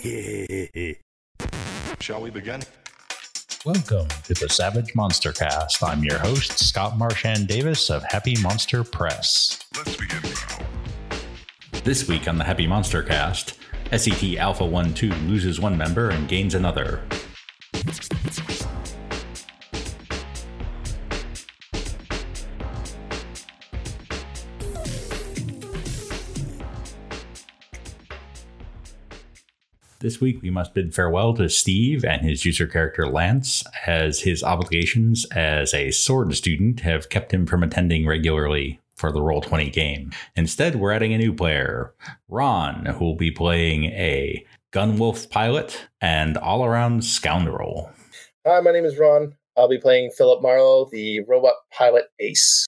Shall we begin? Welcome to the Savage Monster Cast. I'm your host, Scott Marchand Davis of Happy Monster Press. Let's begin now. This week on the Happy Monster Cast, SET Alpha 1 2 loses one member and gains another. This week, we must bid farewell to Steve and his juicer character Lance, as his obligations as a sword student have kept him from attending regularly for the Roll20 game. Instead, we're adding a new player, Ron, who will be playing a Gunwolf pilot and all around scoundrel. Hi, my name is Ron. I'll be playing Philip Marlo, the robot pilot ace.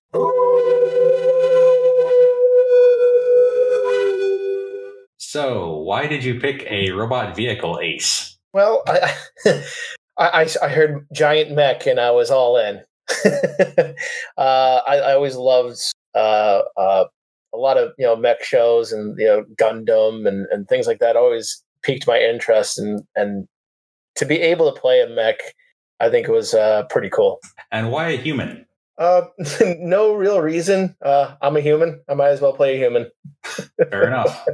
So, why did you pick a robot vehicle ace? Well, I, I, I heard giant mech and I was all in. uh, I, I always loved uh, uh, a lot of you know mech shows and you know Gundam and, and things like that. Always piqued my interest and and to be able to play a mech, I think it was uh, pretty cool. And why a human? Uh, no real reason. Uh, I'm a human. I might as well play a human. Fair enough.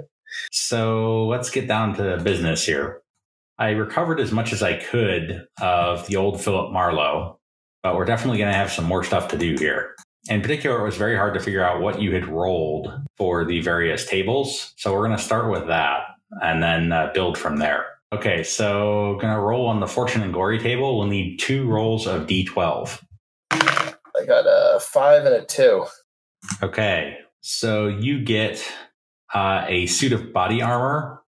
So let's get down to business here. I recovered as much as I could of the old Philip Marlo, but we're definitely going to have some more stuff to do here. In particular, it was very hard to figure out what you had rolled for the various tables. So we're going to start with that and then uh, build from there. Okay, so going to roll on the fortune and glory table. We'll need two rolls of d12. I got a five and a two. Okay, so you get uh, a suit of body armor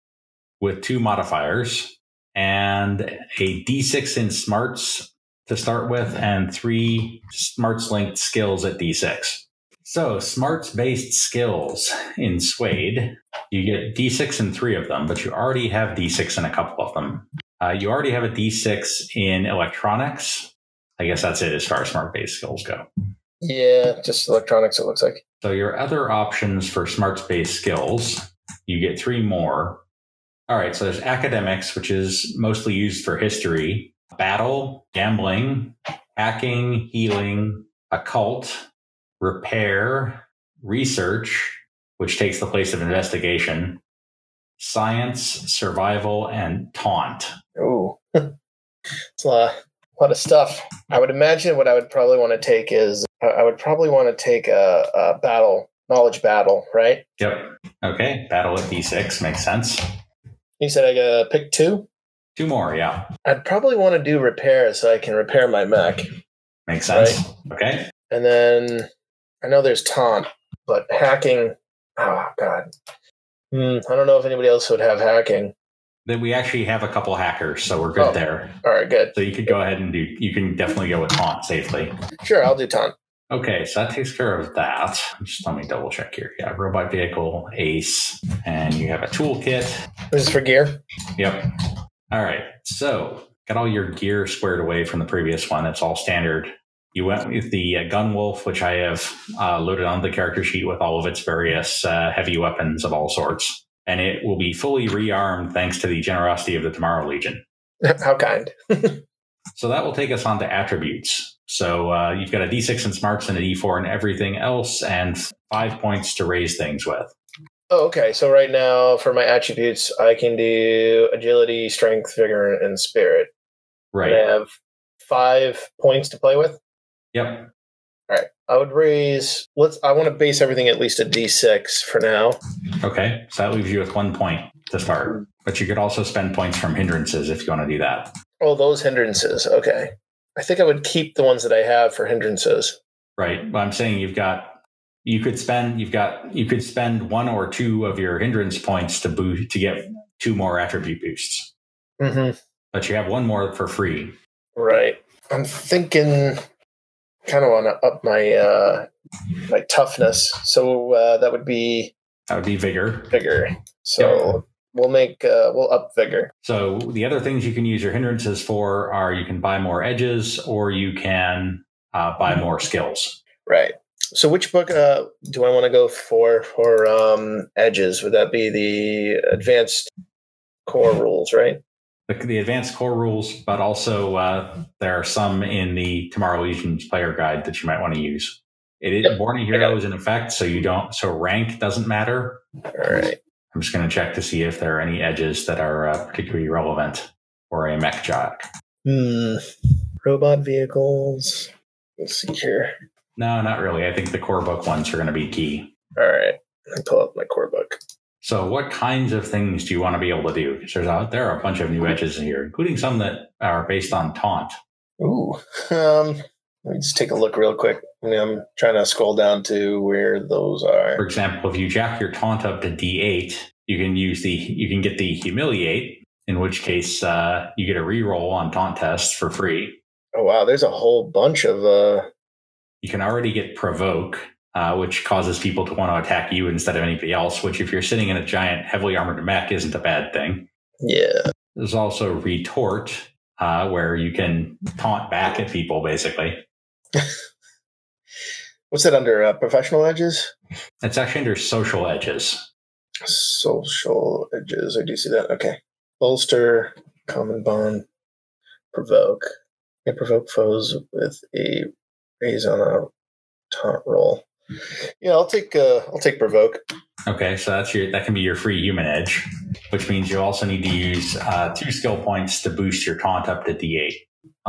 with two modifiers and a d6 in smarts to start with and three smarts linked skills at d6 so smarts based skills in SWADE you get d6 in three of them but you already have d6 in a couple of them uh, you already have a d6 in electronics i guess that's it as far as smart based skills go Yeah, just electronics. It looks like. So your other options for smarts based skills, you get three more. All right, so there's academics, which is mostly used for history, battle, gambling, hacking, healing, occult, repair, research, which takes the place of investigation, science, survival, and taunt. Oh, it's a lot of stuff. I would imagine what I would probably want to take is I- would probably want to take a, a battle, knowledge battle, right? Yep. Okay, battle at d6 makes sense. You said I gotta pick two. Two more, yeah. I'd probably want to do repair so I can repair my mech, Makes sense. Okay. and then I know there's taunt, but hacking. Oh God, Hmm, I don't know if anybody else would have hacking. Then we actually have a couple hackers, so we're good Oh. there. All right, good. So you could go ahead and do. You can definitely go with taunt safely. Sure, I'll do taunt. Okay, so that takes care of that. Just let me double check here. Yeah, robot vehicle, ace, and you have a toolkit. This is for gear. Yep. All right. So got all your gear squared away from the previous one. It's all standard. You went with the uh, Gunwolf, which I have uh, loaded on the character sheet with all of its various uh, heavy weapons of all sorts. And it will be fully rearmed thanks to the generosity of the Tomorrow Legion. How kind. So that will take us on to attributes. So uh, you've got a D6 in smarts and a D4 and everything else, and five points to raise things with. Oh, okay. So right now, for my attributes, I can do agility, strength, vigor, and spirit. Right. And I have five points to play with. Yep. All right. I would raise. Let's. I want to base everything at least a D6 for now. Okay. So that leaves you with one point to start. But you could also spend points from hindrances if you want to do that. Oh, those hindrances. Okay. I think I would keep the ones that I have for hindrances. Right. But I'm saying you've got you could spend you've got you could spend one or two of your hindrance points to boost to get two more attribute boosts. Mm-hmm. But you have one more for free. Right. I'm thinking. Kind of want to up my uh my toughness, so uh, that would be That would be vigor. vigor. So we'll make uh, we'll up vigor. So the other things you can use your hindrances for are you can buy more edges or you can uh, buy more skills. Right. So which book uh, do I want to go for for um, edges? Would that be the advanced core rules, right? The, the advanced core rules, but also uh, there are some in the Tomorrow Legions player guide that you might want to use. It is Yep, Born a Hero is in effect, so you don't. So rank doesn't matter. All right. I'm just going to check to see if there are any edges that are uh, particularly relevant for a mech jock. Hmm. Robot vehicles. Let's see here. No, not really. I think the core book ones are going to be key. All right. I pull up my core book. So, what kinds of things do you want to be able to do? Because there's a, there are a bunch of new edges in here, including some that are based on taunt. Ooh. Um. Let me just take a look real quick. I mean, I'm trying to scroll down to where those are. For example, if you jack your taunt up to D8, you can use the you can get the humiliate, in which case uh, you get a reroll on taunt tests for free. Oh wow, there's a whole bunch of uh. You can already get provoke, uh, which causes people to want to attack you instead of anybody else. Which, if you're sitting in a giant, heavily armored mech, isn't a bad thing. Yeah. There's also retort, uh, where you can taunt back at people, basically. What's that under uh, professional edges? It's actually under social edges. Social edges. I do see that. Okay. Bolster, common bond, provoke. Yeah, provoke foes with a raise on a taunt roll. Yeah, I'll take uh I'll take provoke. Okay, so that's your that can be your free human edge, which means you also need to use uh, two skill points to boost your taunt up to D8.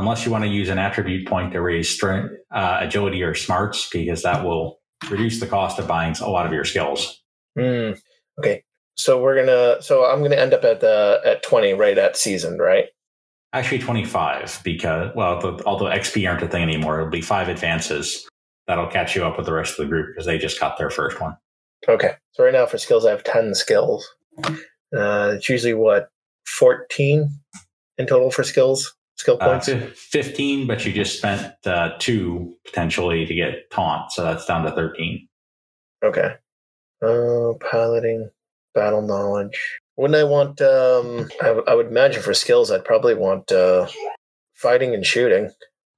Unless you want to use an attribute point to raise strength, uh, agility, or smarts, because that will reduce the cost of buying a lot of your skills. Hmm. Okay. So we're gonna so I'm gonna end up at the at twenty right at seasoned, right? Actually, 25, because, well, the, although XP aren't a thing anymore, it'll be five advances. That'll catch you up with the rest of the group because they just got their first one. Okay. So right now for skills I have ten skills. Uh it's usually what, fourteen in total for skills? Skill Uh, points? fif- 15, but you just spent uh, two potentially to get taunt, so that's down to 13. Okay. Uh, piloting, battle knowledge. Wouldn't I want? Um, I, w- I would imagine for skills, I'd probably want uh, fighting and shooting.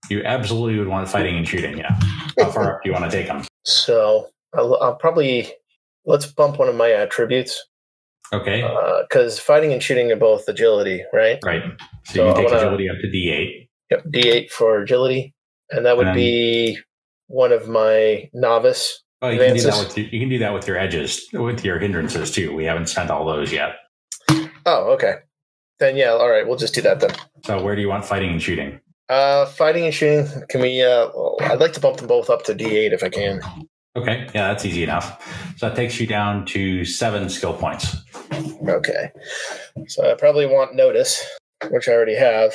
You absolutely would want fighting and shooting, yeah. How far up do you want to take them? So I'll, I'll probably let's bump one of my attributes Okay, because fighting and shooting are both agility, right? right. So, so you take wanna- agility up to D8. Yep, D8 for agility, and that would then- be one of my novice. Oh, you can do that Advances. with your, you can do that with your edges, with your hindrances too. We haven't spent all those yet. Oh, okay. Then yeah, all right. We'll just do that then. So where do you want fighting and shooting? Uh, fighting and shooting. Can we? Uh, I'd like to bump them both up to D8 if I can. Okay, yeah, that's easy enough. So that takes you down to seven skill points. Okay. So I probably want notice, which I already have,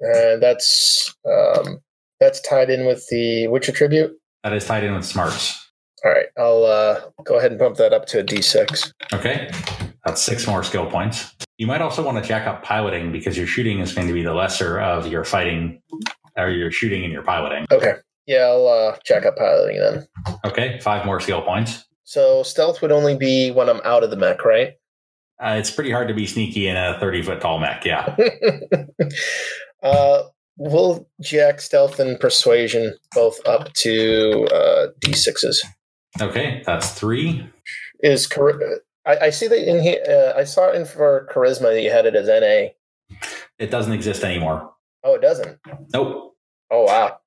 and that's um, that's tied in with the which attribute. That is tied in with smarts. All right, I'll uh, go ahead and bump that up to a D6. Okay, that's six more skill points. You might also want to jack up piloting because your shooting is going to be the lesser of your fighting or your shooting and your piloting. Okay. Yeah, I'll uh, jack up piloting then. Okay, five more skill points. So stealth would only be when I'm out of the mech, right? Uh, it's pretty hard to be sneaky in a 30 foot tall mech. Yeah. uh, we'll jack stealth and persuasion both up to uh, D6s. Okay, that's three. Is char- I, I see that in here. Uh, I saw in for charisma that you had it as NA. It doesn't exist anymore. Oh, it doesn't. Nope. Oh, wow.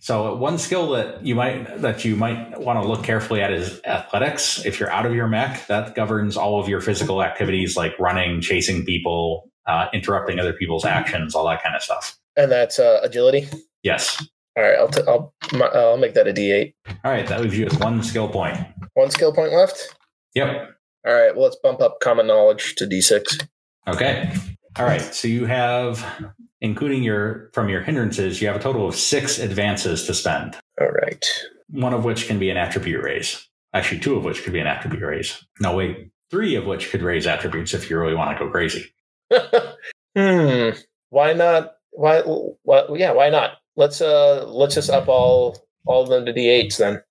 So one skill that you might that you might want to look carefully at is athletics. If you're out of your mech, that governs all of your physical activities like running, chasing people, uh, interrupting other people's actions, all that kind of stuff. And that's uh, agility. Yes. All right, I'll t- I'll my, I'll make that a D8. All right, that leaves you with one skill point. One skill point left. Yep. All right, well let's bump up common knowledge to D6. Okay. All right. So you have, including your from your hindrances, you have a total of six advances to spend. All right. One of which can be an attribute raise. Actually, two of which could be an attribute raise. No, wait, three of which could raise attributes if you really want to go crazy. hmm. Why not? Why? Why? Yeah. Why not? Let's uh let's just up all all of them to D8s then.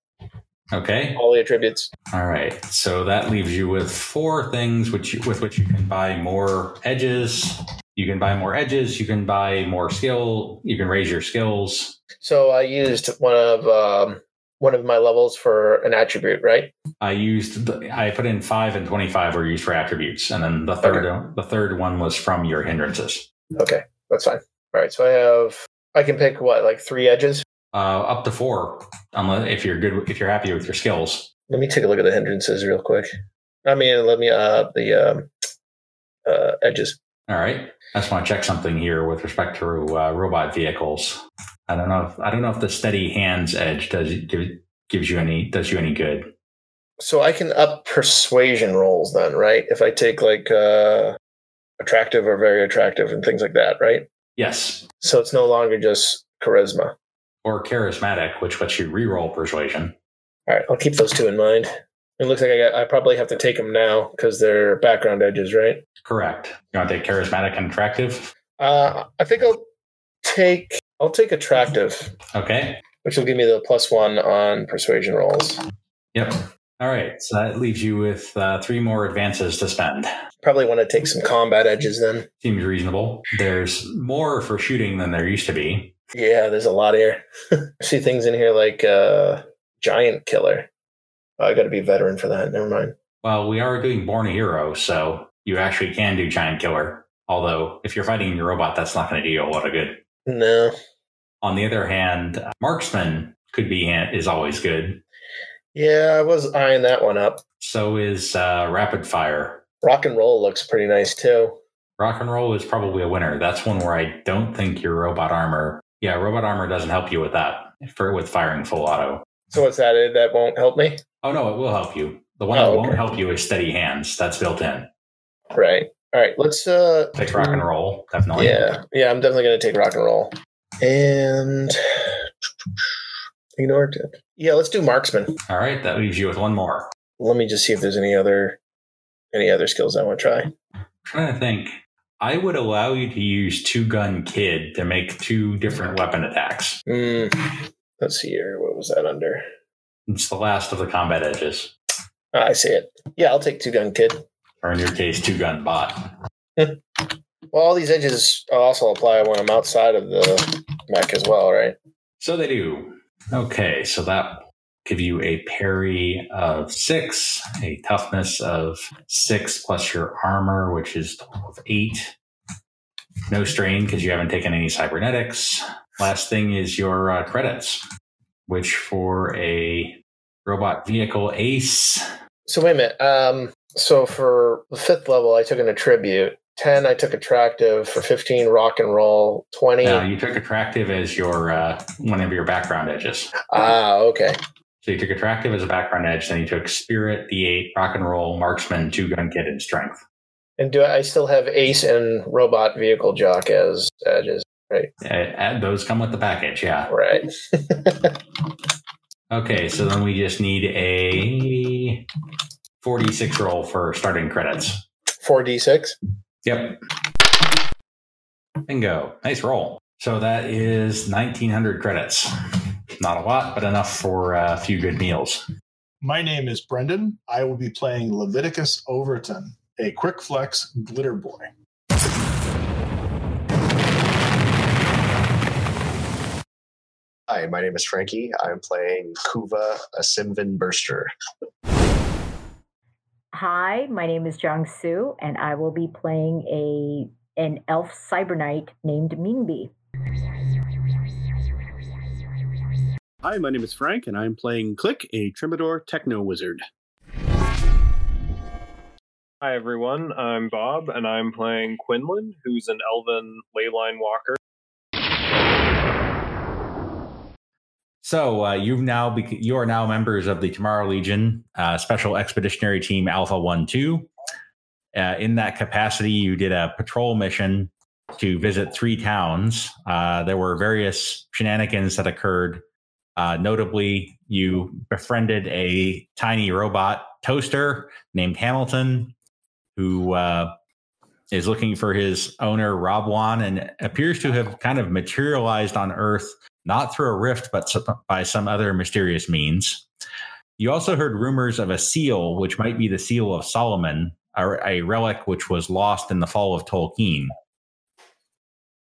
Okay. All the attributes. All right. So that leaves you with four things which you, with which you can buy more edges. You can buy more edges. You can buy more skill. You can raise your skills. So I used one of um one of my levels for an attribute, right? I used the, I put in five and twenty five were used for attributes, and then the third the third one was from your hindrances. Okay, that's fine. All right, so I have I can pick what like three edges. Uh, up to four, unless if you're good if you're happy with your skills. Let me take a look at the hindrances real quick. I mean, let me uh the um, uh, edges. All right. I just want to check something here with respect to uh, robot vehicles. I don't know. If, I don't know if the steady hands edge does give, gives you any does you any good. So I can up persuasion rolls then, right? If I take like uh, attractive or very attractive and things like that, right? Yes. So it's no longer just charisma or charismatic, which lets you reroll persuasion. All right, I'll keep those two in mind. It looks like I, got, I probably have to take them now because they're background edges, right? Correct. You want to take charismatic and attractive? Uh, I think I'll take I'll take attractive. Okay. Which will give me the plus one on persuasion rolls. Yep. All right. So that leaves you with uh, three more advances to spend. Probably want to take some combat edges then. Seems reasonable. There's more for shooting than there used to be. Yeah, there's a lot here. I see things in here like uh, giant killer. Oh, I got to be a veteran for that. Never mind. Well, we are doing Born a Hero, so you actually can do Giant Killer. Although, if you're fighting in your robot, that's not going to do you a lot of good. No. On the other hand, Marksman could be is always good. Yeah, I was eyeing that one up. So is uh, Rapid Fire. Rock and Roll looks pretty nice too. Rock and Roll is probably a winner. That's one where I don't think your robot armor. Yeah, robot armor doesn't help you with that for with firing full auto. So what's that? That won't help me. Oh no, it will help you. The one oh, that won't help you is steady hands. That's built in. Right. All right. Let's uh take rock and roll. Definitely. Yeah. Yeah. I'm definitely going to take rock and roll. And ignored it. Yeah. Let's do marksman. All right. That leaves you with one more. Let me just see if there's any other any other skills I want to try. I'm trying to think. I would allow you to use two gun kid to make two different weapon attacks. Mm. Let's see here. What was that under? It's the last of the combat edges. I see it. Yeah, I'll take two gun kid. Or in your case, two gun bot. well, all these edges also apply when I'm outside of the mech as well, right? So they do. Okay, so that give you a parry of six, a toughness of six plus your armor, which is of eight. No strain because you haven't taken any cybernetics. Last thing is your uh, credits, which for a robot vehicle ace. So wait a minute. Um, so for the fifth level, I took an attribute. 10 i took attractive for 15 rock and roll 20 no you took attractive as your uh, one of your background edges ah okay so you took attractive as a background edge then you took spirit d8 rock and roll marksman two gun kid and strength and do i still have ace and robot vehicle jock as edges Right. Uh, those come with the package, yeah. Right. okay, so then we just need a 46 roll for starting credits. 4d6? Yep. Bingo. Nice roll. So that is 1900 credits. Not a lot, but enough for a few good meals. My name is Brendan. I will be playing Leviticus Overton, a quick flex glitter boy. Hi, my name is Frankie. I'm playing Kuva, a Simvan Burster. Hi, my name is Jong Su, and I will be playing a an elf cyber knight named Mimby. Hi, my name is Frank, and I'm playing Click, a Trimadore Techno Wizard. Hi, everyone. I'm Bob, and I'm playing Quinlan, who's an elven leyline walker. So uh, you've now bec- you are now members of the Tomorrow Legion uh, Special Expeditionary Team Alpha One Two. Uh, in that capacity, you did a patrol mission to visit three towns. Uh, there were various shenanigans that occurred. Uh, notably, you befriended a tiny robot toaster named Hamilton, who uh, is looking for his owner Rob Wan, and appears to have kind of materialized on Earth not through a rift, but by some other mysterious means. You also heard rumors of a seal, which might be the seal of Solomon, a, a relic which was lost in the fall of Tolkeen.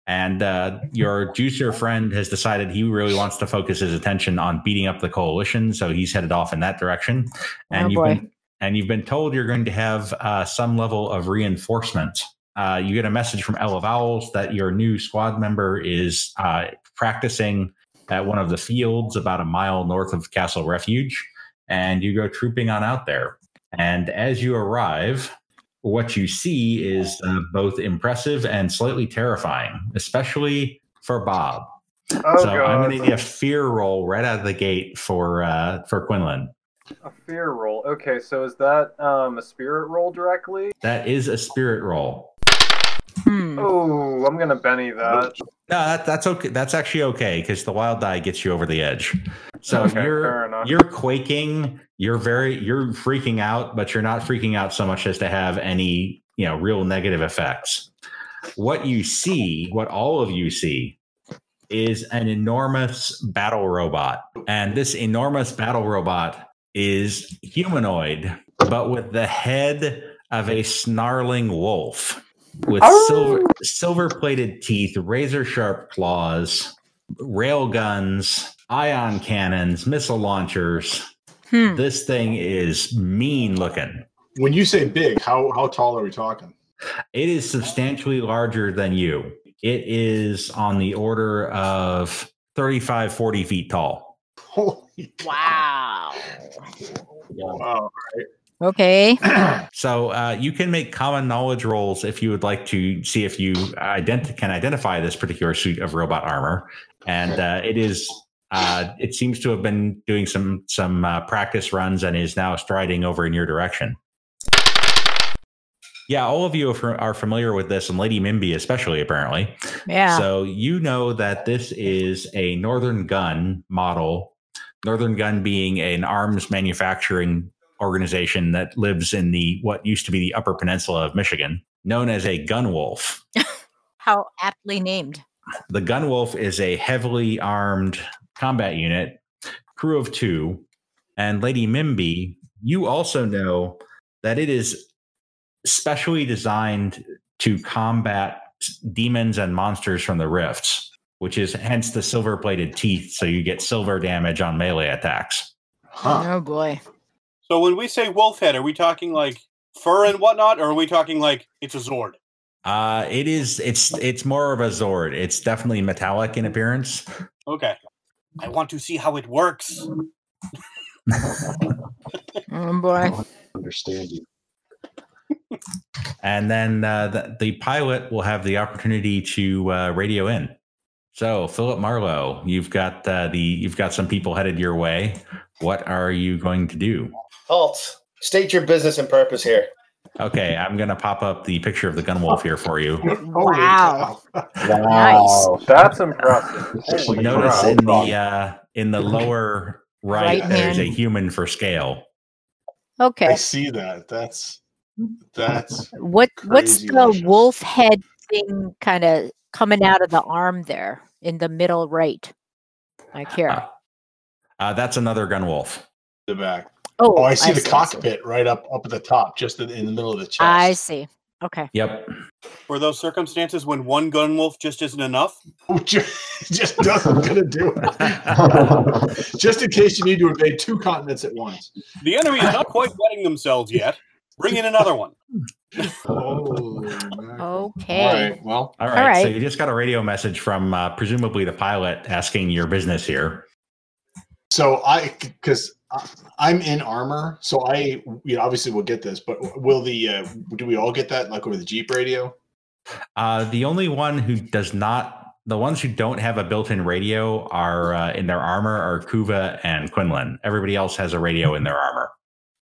And uh, your juicer friend has decided he really wants to focus his attention on beating up the coalition, so he's headed off in that direction. And Oh, you've boy. been and you've been told you're going to have uh, some level of reinforcement. Uh, you get a message from Ella Vowels that your new squad member is uh, practicing at one of the fields about a mile north of Castle Refuge, and you go trooping on out there. And as you arrive, what you see is uh, both impressive and slightly terrifying, especially for Bob. Oh so I'm going to god, need a fear roll right out of the gate for uh, for Quinlan. a fear roll. Okay, so is that um, a spirit roll directly? That is a spirit roll. Hmm. Oh, I'm gonna Benny that. No, that, that's okay. That's actually okay because the wild die gets you over the edge. So Okay, you're you're quaking. You're very you're freaking out, but you're not freaking out so much as to have any you know real negative effects. What you see, what all of you see, is an enormous battle robot, and this enormous battle robot is humanoid, but with the head of a snarling wolf with silver silver plated teeth, razor sharp claws, rail guns, ion cannons, missile launchers. Hmm. This thing is mean looking. When you say big, how how tall are we talking? It is substantially larger than you. It is on the order of 35, 40 feet tall. Holy Wow. wow! Okay. So uh, you can make common knowledge rolls if you would like to see if you ident- can identify this particular suit of robot armor, and uh, it is. Uh, it seems to have been doing some some uh, practice runs and is now striding over in your direction. Yeah, all of you are, are familiar with this, and Lady Mimby especially, apparently. Yeah. So you know that this is a Northern Gun model. Northern Gun being an arms manufacturing organization that lives in the what used to be the Upper Peninsula of Michigan, known as a Gun Wolf. How aptly named. The Gun Wolf is a heavily armed combat unit, crew of two, and Lady Mimby. You also know that it is specially designed to combat demons and monsters from the rifts, which is hence the silver plated teeth. So you get silver damage on melee attacks. Huh. Oh boy. So when we say wolf head, are we talking like fur and whatnot, or are we talking like it's a Zord? Uh, it is. It's it's more of a Zord. It's definitely metallic in appearance. Okay. I want to see how it works. Oh boy. Understand you. and then uh, the, the pilot will have the opportunity to uh, radio in. So, Philip Marlo, you've got uh, the you've got some people headed your way. What are you going to do? Halt. State your business and purpose here. Okay, I'm going to pop up the picture of the gun wolf here for you. Holy Wow. Nice. That's impressive. Holy Notice crap. in the uh, in the lower right, Right there's a human for scale. Okay, I see that. That's that's What what's the Crazy-licious. wolf head thing kind of coming out of the arm there in the middle right? Like here. Uh, uh, that's another gun wolf. the back. Oh, Oh, I see the see. cockpit right up up at the top, just in, in the middle of the chest. I see. Okay. Yep. For those circumstances when one gun wolf just isn't enough, just, just doesn't gonna do it. just in case you need to invade two continents at once. the enemy is not quite wetting themselves yet. Bring in another one. Oh, Okay. All right. Well, All right, So you just got a radio message from uh, presumably the pilot asking your business here. So I because I'm in armor, so I you know, obviously will get this, but will the uh, do we all get that like over the Jeep radio? Uh, the only one who does not, the ones who don't have a built-in radio are uh, in their armor are Kuva and Quinlan. Everybody else has a radio in their armor.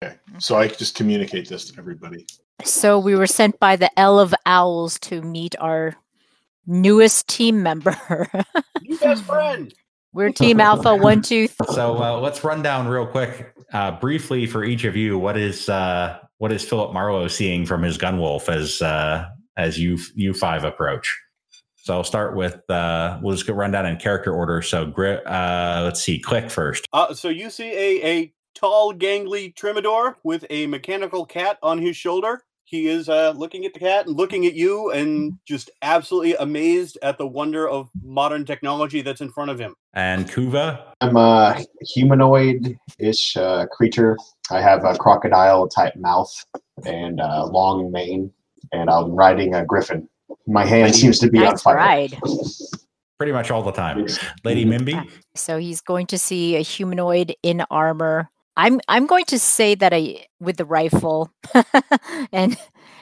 Okay, so I just communicate this to everybody. So we were sent by the L of Owls to meet our newest team member. New best friend. We're Team Alpha One Two. Th- So uh, let's run down real quick, uh, briefly for each of you. What is uh, what is Philip Marlo seeing from his gun wolf as uh, as you you five approach? So I'll start with uh, we'll just go run down in character order. So Gri- uh, let's see, click first. Uh, so you see a, a tall, gangly Trimadore with a mechanical cat on his shoulder. He is uh, looking at the cat and looking at you and just absolutely amazed at the wonder of modern technology that's in front of him. And Kuva, I'm a humanoid-ish uh, creature. I have a crocodile-type mouth and uh, long mane, and I'm riding a griffin. My hand seems to be on Nice fire. ride. pretty much all the time. Lady Mimby, So he's going to see a humanoid in armor. I'm I'm going to say that I with the rifle and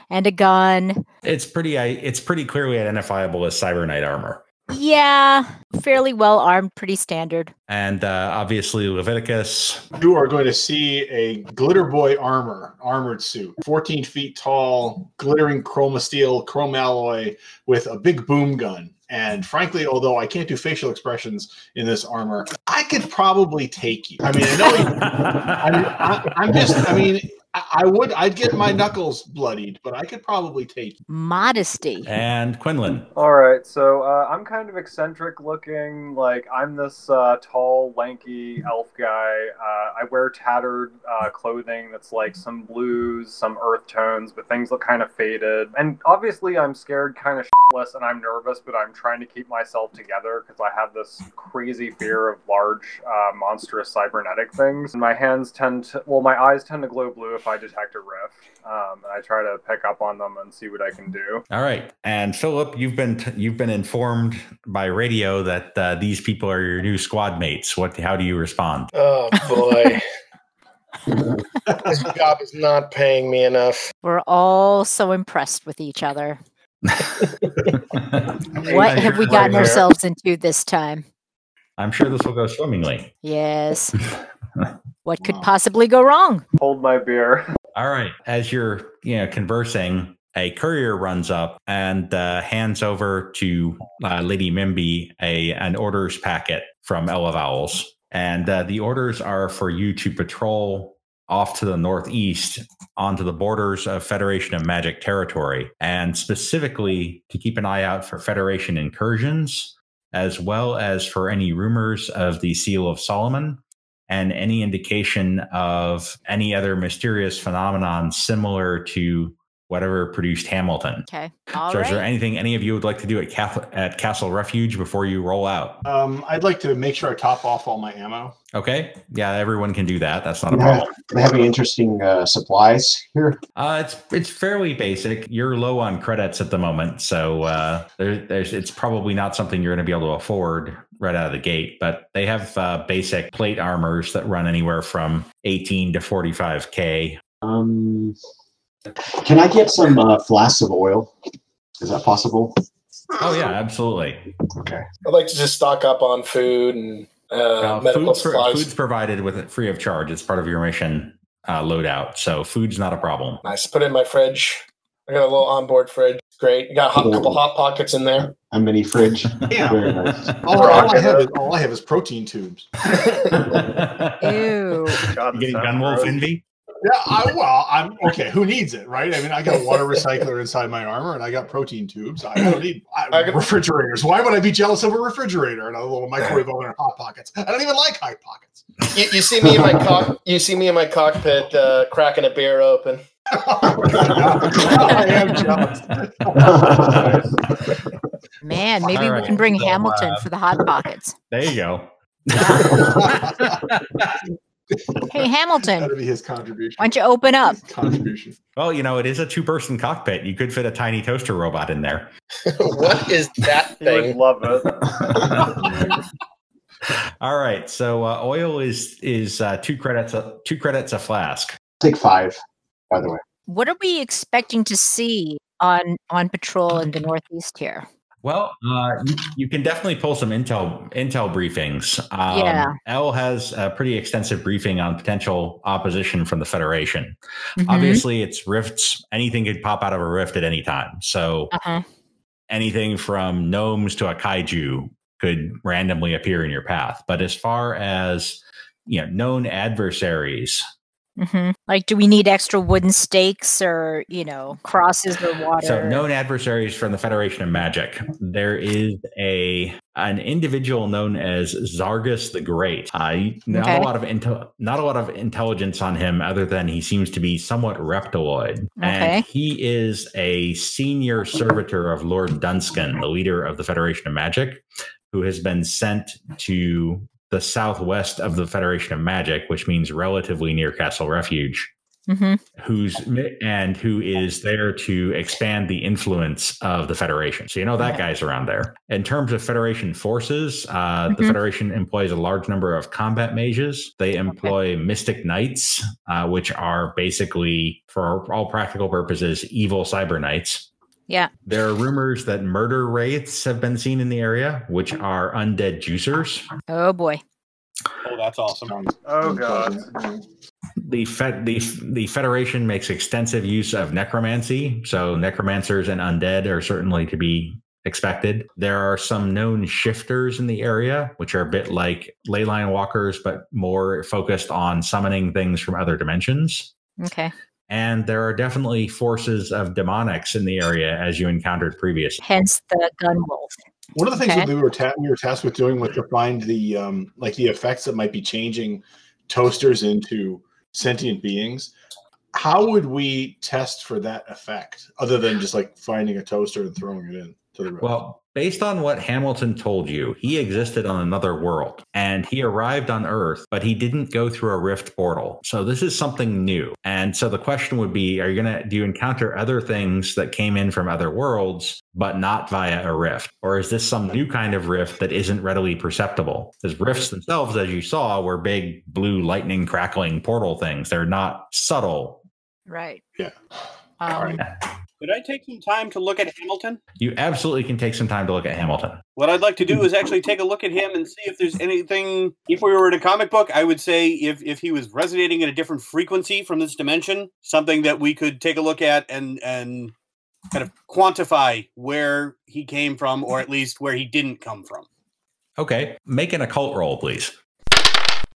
and a gun. it's pretty. I it's pretty clearly identifiable as Cyber Knight armor. Yeah, fairly well armed, pretty standard. And uh, obviously Leviticus. You are going to see a glitter boy armor, armored suit, 14 feet tall, glittering chroma steel, chrome alloy with a big boom gun. And frankly, although I can't do facial expressions in this armor, I could probably take you. I mean, I know you, I mean, I'm just, I mean, I, I would, I'd get my knuckles bloodied, but I could probably take. Modesty. And Quinlan. All right, so uh, I'm kind of eccentric looking. Like I'm this uh, tall, lanky elf guy. Uh, I wear tattered uh, clothing that's like some blues, some earth tones, but things look kind of faded. And obviously, I'm scared, kind of shitless, and I'm nervous, but I'm trying to keep myself together because I have this crazy fear of large, uh, monstrous cybernetic things. And my hands tend to, well, my eyes tend to glow blue if I detect a riff, Um, and I try to pick up on them and see what I can do. All right, and Philip, you've been t- you've been informed by radio that uh, these people are your new squad mates. What? How do you respond? Oh boy. this job is not paying me enough. We're all so impressed with each other. What have we gotten there. ourselves into this time? I'm sure this will go swimmingly. Yes. What could Wow. possibly go wrong? Hold my beer. All right. As you're, you know, conversing, a courier runs up and uh, hands over to uh, Lady Mimby a an orders packet from Ella Vowels, and uh, the orders are for you to patrol off to the northeast onto the borders of Federation of Magic territory, and specifically to keep an eye out for Federation incursions, as well as for any rumors of the Seal of Solomon and any indication of any other mysterious phenomenon similar to whatever produced Hamilton. Okay. All so, is there anything any of you would like to do at, Cath- at Castle Refuge before you roll out? Um, I'd like to make sure I top off all my ammo. Okay, yeah, everyone can do that. That's not a Do problem. do they have any interesting uh, supplies here? Uh, it's it's fairly basic. You're low on credits at the moment, so uh, there, there's it's probably not something you're going to be able to afford right out of the gate. But they have uh, basic plate armors that run anywhere from 18 to 45k. Um, can I get some uh, flasks of oil? Is that possible? Oh yeah, absolutely. Okay. I'd like to just stock up on food and uh, Uh, medical food's, pro- supplies. food's provided with it free of charge. It's part of your mission uh, loadout, so food's not a problem. Nice. Put it in my fridge. I got a little onboard fridge. Great. You got a hot, couple hot pockets in there. A mini fridge. Yeah. Very nice. All, all I have is, all I have is protein tubes. Ew. God, You getting sounds gun wolf gross. envy? Yeah, I, well, I'm okay. Who needs it, right? I mean, I got a water recycler inside my armor, and I got protein tubes. I don't need I, I got- refrigerators. Why would I be jealous of a refrigerator and a little microwave oven and hot pockets? I don't even like hot pockets. You, you see me in my cock. You see me in my cockpit uh, cracking a beer open. I am jealous. Man, maybe All we can bring so, Hamilton uh, for the hot pockets. There you go. Hey, Hamilton, That'd be his contribution. why don't you open up? His contribution. Well, you know, it is a two-person cockpit. You could fit a tiny toaster robot in there. what is that You would thing? love it. All right. So uh, oil is is uh, two credits a, two credits a flask. Take five, by the way. What are we expecting to see on on patrol in the Northeast here? Well, uh, you, you can definitely pull some intel intel briefings. Um, Yeah. L has a pretty extensive briefing on potential opposition from the Federation. Mhm. Obviously, it's rifts. Anything could pop out of a rift at any time. So Uh-huh. anything from gnomes to a kaiju could randomly appear in your path. But as far as you know, known adversaries, hmm Like, do we need extra wooden stakes or you know crosses or water? So, known adversaries from the Federation of Magic. There is a an individual known as Zargus the Great. Uh, not Okay. a lot of intel, not a lot of intelligence on him, other than he seems to be somewhat reptiloid, Okay. and he is a senior servitor of Lord Dunscon, the leader of the Federation of Magic, who has been sent to the southwest of the Federation of Magic, which means relatively near Castle Refuge hmm who's and who is there to expand the influence of the Federation. So you know that guy's around there. In terms of Federation forces, uh, the Mhm. Federation employs a large number of combat mages. They employ Mystic Knights, uh, which are basically, for all practical purposes, evil cyber knights. Yeah. There are rumors that murder wraiths have been seen in the area, which are undead juicers. Oh boy. Oh, that's awesome. Oh god. the Fed, the the Federation makes extensive use of necromancy, so necromancers and undead are certainly to be expected. There are some known shifters in the area, which are a bit like leyline walkers, but more focused on summoning things from other dimensions. Okay. And there are definitely forces of demonics in the area, as you encountered previously. Hence the gun wolf. One of the things Okay. that we were ta- we were tasked with doing was to find the um, like the effects that might be changing toasters into sentient beings. How would we test for that effect, other than just like finding a toaster and throwing it in to the rift? Well, based on what Hamilton told you, he existed on another world and he arrived on Earth, but he didn't go through a rift portal. So this is something new. And so the question would be are you going to do you encounter other things that came in from other worlds but not via a rift? Or is this some new kind of rift that isn't readily perceptible? Because rifts themselves as you saw were big blue lightning crackling portal things. They're not subtle. Right. Yeah. Um, All right. Could I take some time to look at Hamilton? You absolutely can take some time to look at Hamilton. What I'd like to do is actually take a look at him and see if there's anything. If we were in a comic book, I would say if if he was resonating at a different frequency from this dimension, something that we could take a look at and and kind of quantify where he came from, or at least where he didn't come from. Okay, make an occult roll, please.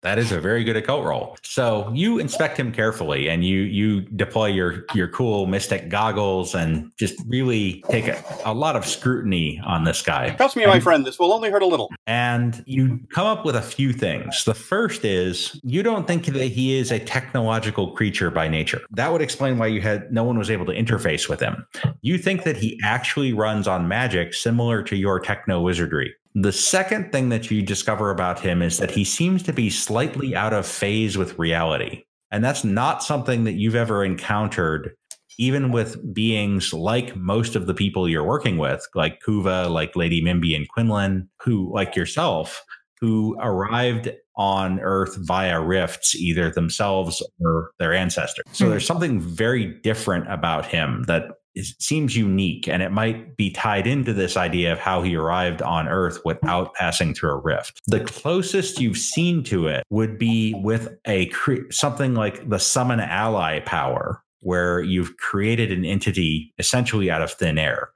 That is a very good occult roll. So you inspect him carefully, and you you deploy your your cool mystic goggles, and just really take a, a lot of scrutiny on this guy. Trust me, my friend, this will only hurt a little. And you come up with a few things. The first is you don't think that he is a technological creature by nature. That would explain why you had no one was able to interface with him. You think that he actually runs on magic similar to your techno wizardry. The second thing that you discover about him is that he seems to be slightly out of phase with reality. And that's not something that you've ever encountered, even with beings like most of the people you're working with, like Kuva, like Lady Mimby and Quinlan, who, like yourself, who arrived on Earth via rifts, either themselves or their ancestors. So Hmm. there's something very different about him that is, seems unique, and it might be tied into this idea of how he arrived on Earth without passing through a rift. The closest you've seen to it would be with a cre- something like the summon ally power, where you've created an entity essentially out of thin air.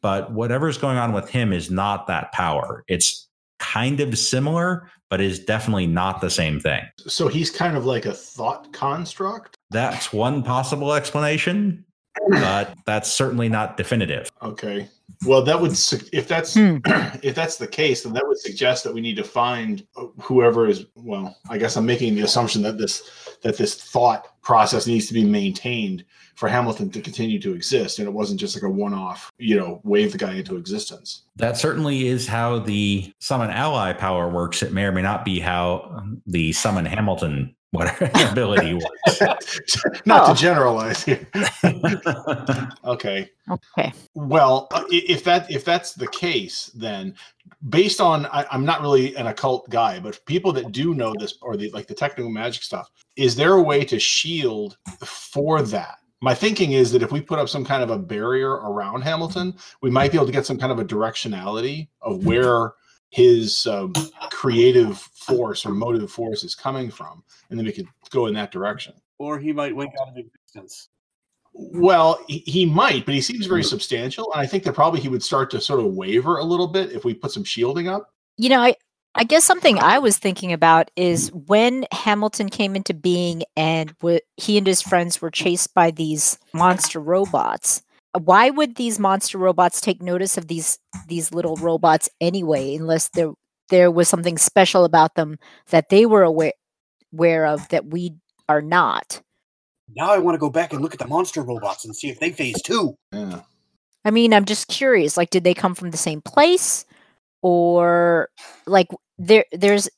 But whatever's going on with him is not that power. It's kind of similar, but is definitely not the same thing. so he's kind of like a thought construct. That's one possible explanation, but that's certainly not definitive. Okay. Well, that would su- if that's Hmm. if that's the case, then that would suggest that we need to find uh, whoever is. Well, I guess I'm making the assumption that this that this thought process needs to be maintained for Hamilton to continue to exist, and it wasn't just like a one-off, you know, wave the guy into existence. That certainly is how the summon ally power works. It may or may not be how the summon Hamilton whatever ability works. Not Oh. to generalize here. Okay. okay. Well, uh, if that if that's the case, then based on I, I'm not really an occult guy, but people that do know this or the like the technical magic stuff, is there a way to shield for that? My thinking is that if we put up some kind of a barrier around Hamilton, we might be able to get some kind of a directionality of where his um, creative force or motive force is coming from, and then we could go in that direction. Or he might wink out of existence. Well, he, he might, but he seems very substantial, and I think that probably he would start to sort of waver a little bit if we put some shielding up. You know, I I guess something I was thinking about is when Hamilton came into being and w- he and his friends were chased by these monster robots. Why would these monster robots take notice of these these little robots anyway, unless there there was something special about them that they were aware aware of that we are not? Now I want to go back and look at the monster robots and see if they phase too. Yeah. I mean, I'm just curious. Like, did they come from the same place, or like there? There's,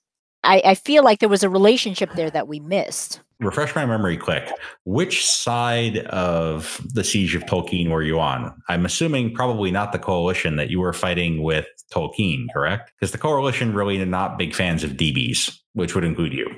I, I feel like there was a relationship there that we missed. Refresh my memory quick. Which side of the siege of Tolkeen were you on? I'm assuming probably not the coalition that you were fighting with Tolkeen, correct? Because the coalition really are not big fans of DBs, which would include you.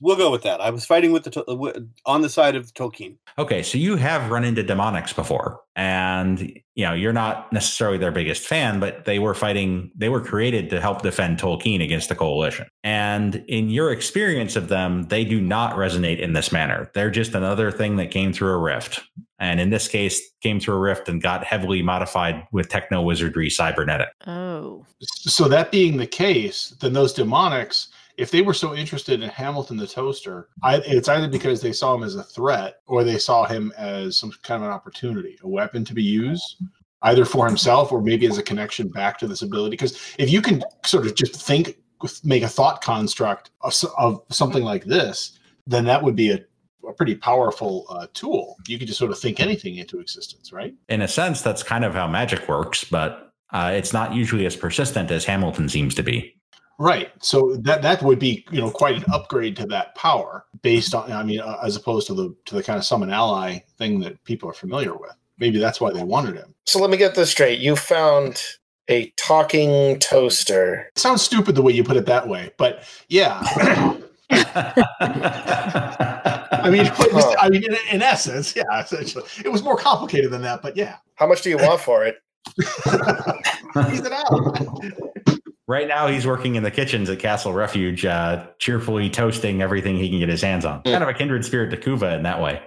We'll go with that. I was fighting with the on the side of Tolkeen. Okay, so you have run into demonics before, and you know you're not necessarily their biggest fan, but they were fighting. They were created to help defend Tolkeen against the coalition. And in your experience of them, they do not resonate in this manner. They're just another thing that came through a rift, and in this case, came through a rift and got heavily modified with techno wizardry cybernetic. Oh, So that being the case, then those demonics, if they were so interested in Hamilton the Toaster, I, it's either because they saw him as a threat or they saw him as some kind of an opportunity, a weapon to be used, either for himself or maybe as a connection back to this ability. Because if you can sort of just think, make a thought construct of, of something like this, then that would be a, a pretty powerful uh, tool. You could just sort of think anything into existence, right? In a sense, that's kind of how magic works, but uh, it's not usually as persistent as Hamilton seems to be. Right. So that that would be you know quite an upgrade to that power based on I mean uh, as opposed to the to the kind of summon ally thing that people are familiar with. Maybe that's why they wanted him. So let me get this straight. You found a talking toaster. It sounds stupid the way you put it that way, but yeah. I mean, it was- I mean, in, in essence, yeah. Essentially, it was more complicated than that, but yeah. How much do you want for it? He's it out. Right now, he's working in the kitchens at Castle Refuge, uh, cheerfully toasting everything he can get his hands on. Kind of a kindred spirit to Kuva in that way.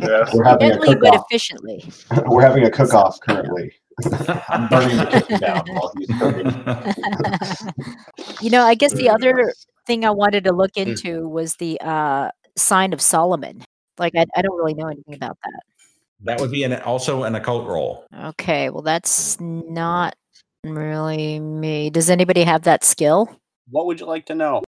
Yes. We're having a gently but cook-off. efficiently. We're having a cook-off currently. I'm burning the kitchen down while he's cooking. you know, I guess the other thing I wanted to look into was the uh, sign of Solomon. Like, I, I don't really know anything about that. that would be an, also an occult role. Okay, well, that's not really me. Does anybody have that skill? What would you like to know?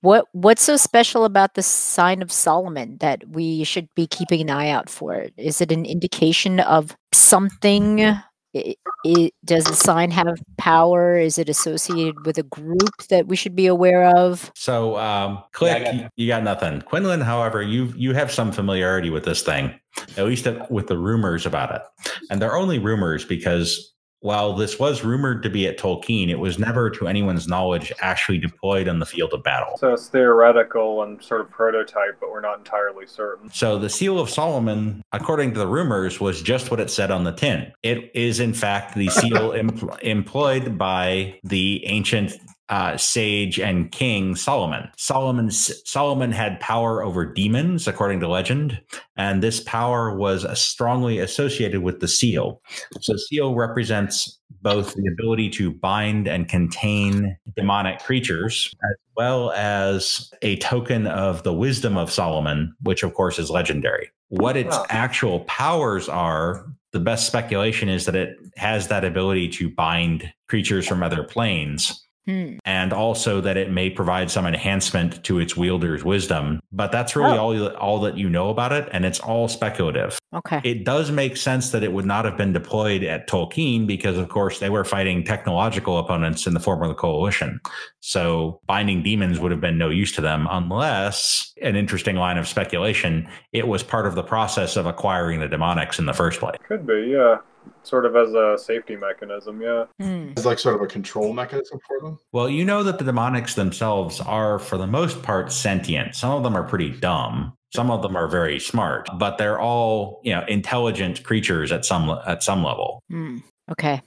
What What's so special about the sign of Solomon that we should be keeping an eye out for? it? Is it an indication of something? I i does the sign have power? Is it associated with a group that we should be aware of? So, um, click, Yeah, got you, you got nothing. Quinlan, however, you you have some familiarity with this thing, at least with the rumors about it, and they're only rumors because while this was rumored to be at Tolkeen, it was never, to anyone's knowledge, actually deployed on the field of battle. So it's theoretical and sort of prototype, but we're not entirely certain. So the Seal of Solomon, according to the rumors, was just what it said on the tin. It is, in fact, the seal em- employed by the ancient uh, sage and king Solomon. Solomon Solomon had power over demons, according to legend, and this power was strongly associated with the seal. So, seal represents both the ability to bind and contain demonic creatures, as well as a token of the wisdom of Solomon, which of course is legendary. What its actual powers are, the best speculation is that it has that ability to bind creatures from other planes Hmm. and also that it may provide some enhancement to its wielder's wisdom. But that's really Oh. all, all that you know about it, and it's all speculative. Okay. It does make sense that it would not have been deployed at Tolkeen because, of course, they were fighting technological opponents in the form of the coalition. So binding demons would have been no use to them unless, an interesting line of speculation, it was part of the process of acquiring the demonics in the first place. Could be, yeah. Sort of as a safety mechanism, yeah. Hmm. It's like sort of a control mechanism for them. Well, you know that the demonics themselves are, for the most part, sentient. Some of them are pretty dumb. Some of them are very smart, but they're all, you know, intelligent creatures at some at some level. Hmm. Okay.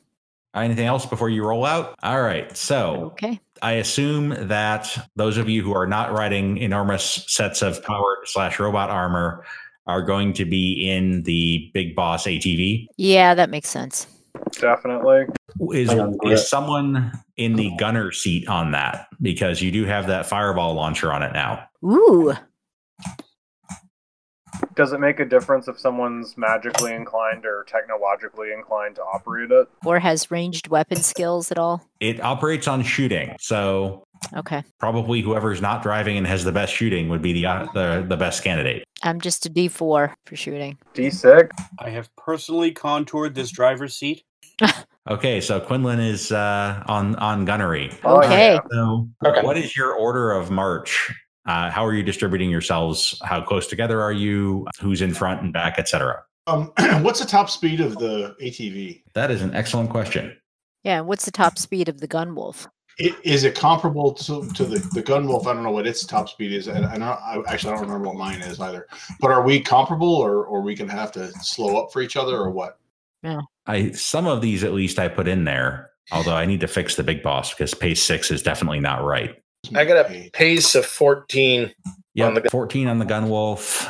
Anything else before you roll out? All right. So Okay. I assume that those of you who are not riding enormous sets of powered slash robot armor are going to be in the big boss ATV. Yeah, that makes sense. definitely. Is Hang on, Brett. is someone in the gunner seat on that? Because you do have that fireball launcher on it now. Ooh. Does it make a difference if someone's magically inclined or technologically inclined to operate it? Or has ranged weapon skills at all? It operates on shooting, so Okay. probably whoever's not driving and has the best shooting would be the uh, the, the best candidate. I'm just a D4 for shooting. D6? I have personally contoured this driver's seat. Okay, so Quinlan is uh, on on gunnery. Oh, Okay. So, Okay. what is your order of march? Uh, how are you distributing yourselves? How close together are you? Who's in front and back, etc. Um, what's the top speed of the ATV? That is an excellent question. Yeah, what's the top speed of the gun wolf? I- Is it comparable to, to the, the Gunwolf? I don't know what its top speed is. And I, don't, I actually I don't remember what mine is either. But are we comparable, or or we gonna have to slow up for each other, or what? Yeah. I some of these at least I put in there. Although I need to fix the big boss because pace six is definitely not right. I got a pace of 14. Yeah, On the 14 on the gun wolf.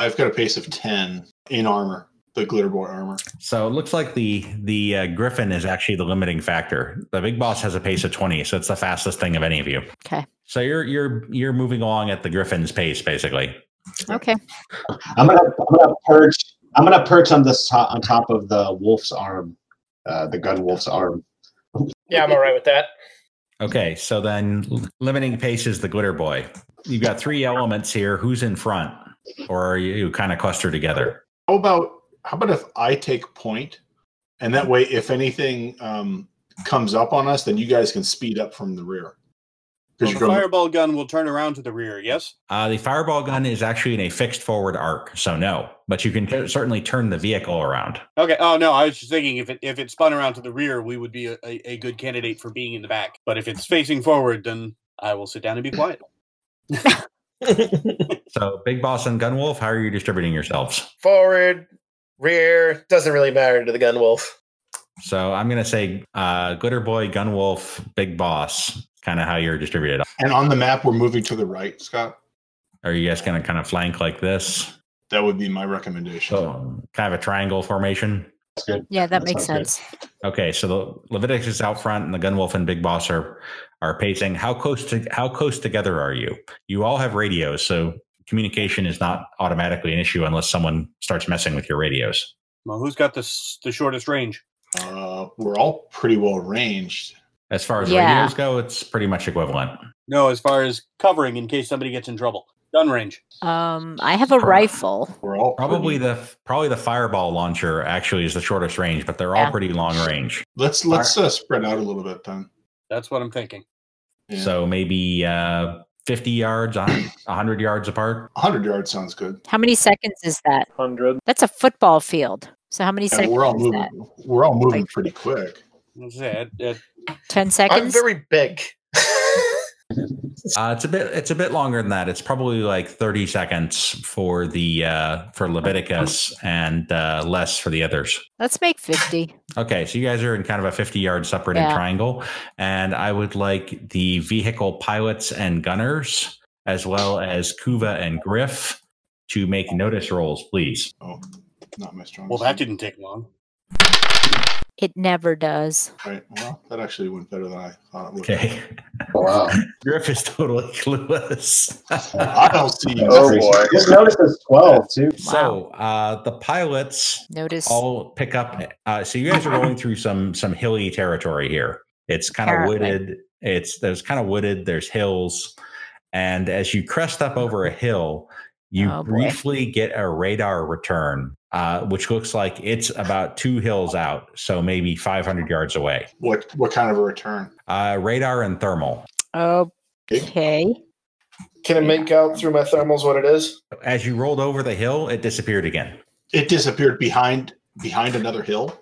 I've got a pace of ten in armor, the glitter boy armor. So it looks like the the uh, griffin is actually the limiting factor. The big boss has a pace of 20, so it's the fastest thing of any of you. Okay. So you're you're you're moving along at the griffin's pace, basically. Okay. I'm gonna I'm gonna perch I'm gonna perch on this top, on top of the wolf's arm, uh, the gun wolf's arm. Yeah, I'm all right with that. Okay, so then limiting pace is the glitter boy. You've got three elements here. Who's in front, or are you kind of clustered together? How about how about if I take point, and that way, if anything um, comes up on us, then you guys can speed up from the rear. Well, Because the you're going. fireball gun will turn around to the rear, yes? Uh, the fireball gun is actually in a fixed forward arc, so no. But you can t- certainly turn the vehicle around. Okay. Oh no, I was just thinking if it if it spun around to the rear, we would be a, a, a good candidate for being in the back. But if it's facing forward, then I will sit down and be quiet. So, Big Boss and Gunwolf, how are you distributing yourselves? Forward, rear, doesn't really matter to the gun wolf. So, I'm going to say uh, Glitter Boy, Gunwolf, Big Boss, kind of how you're distributed. And on the map, we're moving to the right, Scott. Are you guys going to kind of flank like this? That would be my recommendation. So, kind of a triangle formation. That's good. Yeah, that That makes sounds sense. Okay, so the Leviticus is out front, and the Gunwolf and Big Boss are are pacing. How close to how close together are you? You all have radios, so communication is not automatically an issue unless someone starts messing with your radios. Well, who's got the the shortest range? Uh, we're all pretty well ranged. As far as Yeah. radios go, it's pretty much equivalent. No, as far as covering in case somebody gets in trouble. Gun range. Um, I have a rifle. We're all Probably pretty- the probably the fireball launcher actually is the shortest range, but they're all Yeah. pretty long range. Let's let's uh, spread out a little bit then. That's what I'm thinking. Yeah. So maybe uh, fifty yards, hundred yards apart. 100 yards sounds good. How many seconds is that? 100. That's a football field. So how many Yeah, seconds we're all is moving. that? We're all moving Like- pretty quick. Let's say at, at Ten I'm seconds. very big. Uh, it's a bit it's a bit longer than that. It's probably like thirty seconds for the uh, for Leviticus and uh, less for the others. Let's make fifty. Okay, so you guys are in kind of a 50 yard separated Yeah. triangle. And I would like the vehicle pilots and gunners, as well as Kuva and Griff, to make notice rolls, please. Oh, not my strong. well, that didn't take long. It never does. Right. Well, that actually went better than I thought it would. Okay. Oh, wow. Griff is totally clueless. I don't see. Oh, nothing. boy. Just notice it's twelve too. so uh, the pilots Notice. all pick up. Uh, so you guys are going through some some hilly territory here. It's kind of wooded. It's there's kind of wooded. There's hills, and as you crest up over a hill, you Oh, briefly get a radar return, uh, which looks like it's about two hills out, so maybe 500 yards away. What what kind of a return? Uh, radar and thermal. Okay. Can I make out through my thermals what it is? As you rolled over the hill, it disappeared again. It disappeared behind behind another hill.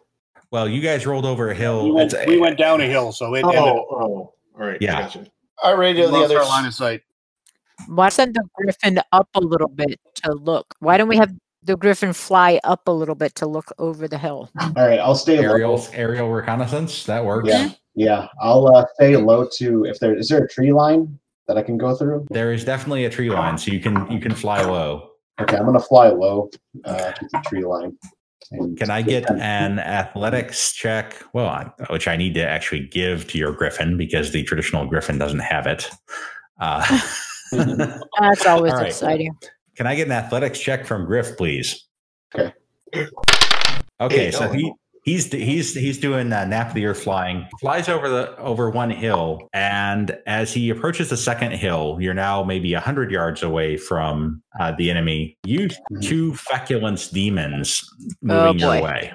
Well, you guys rolled over a hill. We went, we went down a hill, so it Oh, ended. oh, all right. Yeah. Gotcha. I radio the other. our line of sight. Why send the griffin up a little bit to look? Why don't we have the griffin fly up a little bit to look over the hill? All right, I'll stay aerial low. aerial reconnaissance. That works. Yeah, yeah. I'll uh, stay low to if there is there a tree line that I can go through. There is definitely a tree line, so you can you can fly low. Okay, I'm gonna fly low uh, to the tree line. Can I get an athletics check? Well, I, which I need to actually give to your griffin because the traditional griffin doesn't have it. Uh, That's always All right. exciting. Can I get an athletics check from Griff, please? Okay. Okay, Hey, so he he's he's he's doing uh, nap of the earth flying. Flies over the over one hill, and as he approaches the second hill, you're now maybe a hundred yards away from uh, the enemy. You Mhm. two feculence demons Oh, moving your boy. way.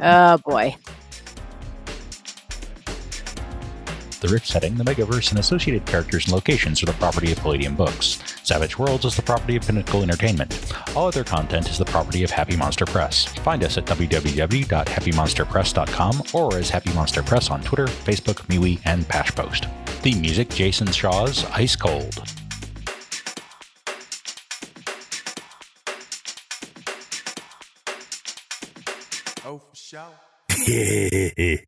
Oh boy. The Rift setting, the Megaverse, and associated characters and locations are the property of Palladium Books. Savage Worlds is the property of Pinnacle Entertainment. All other content is the property of Happy Monster Press. Find us at www.happymonsterpress.com or as Happy Monster Press on Twitter, Facebook, MeWe, and Pashpost. The music Jason Shaw's Ice Cold. Oh, for sure.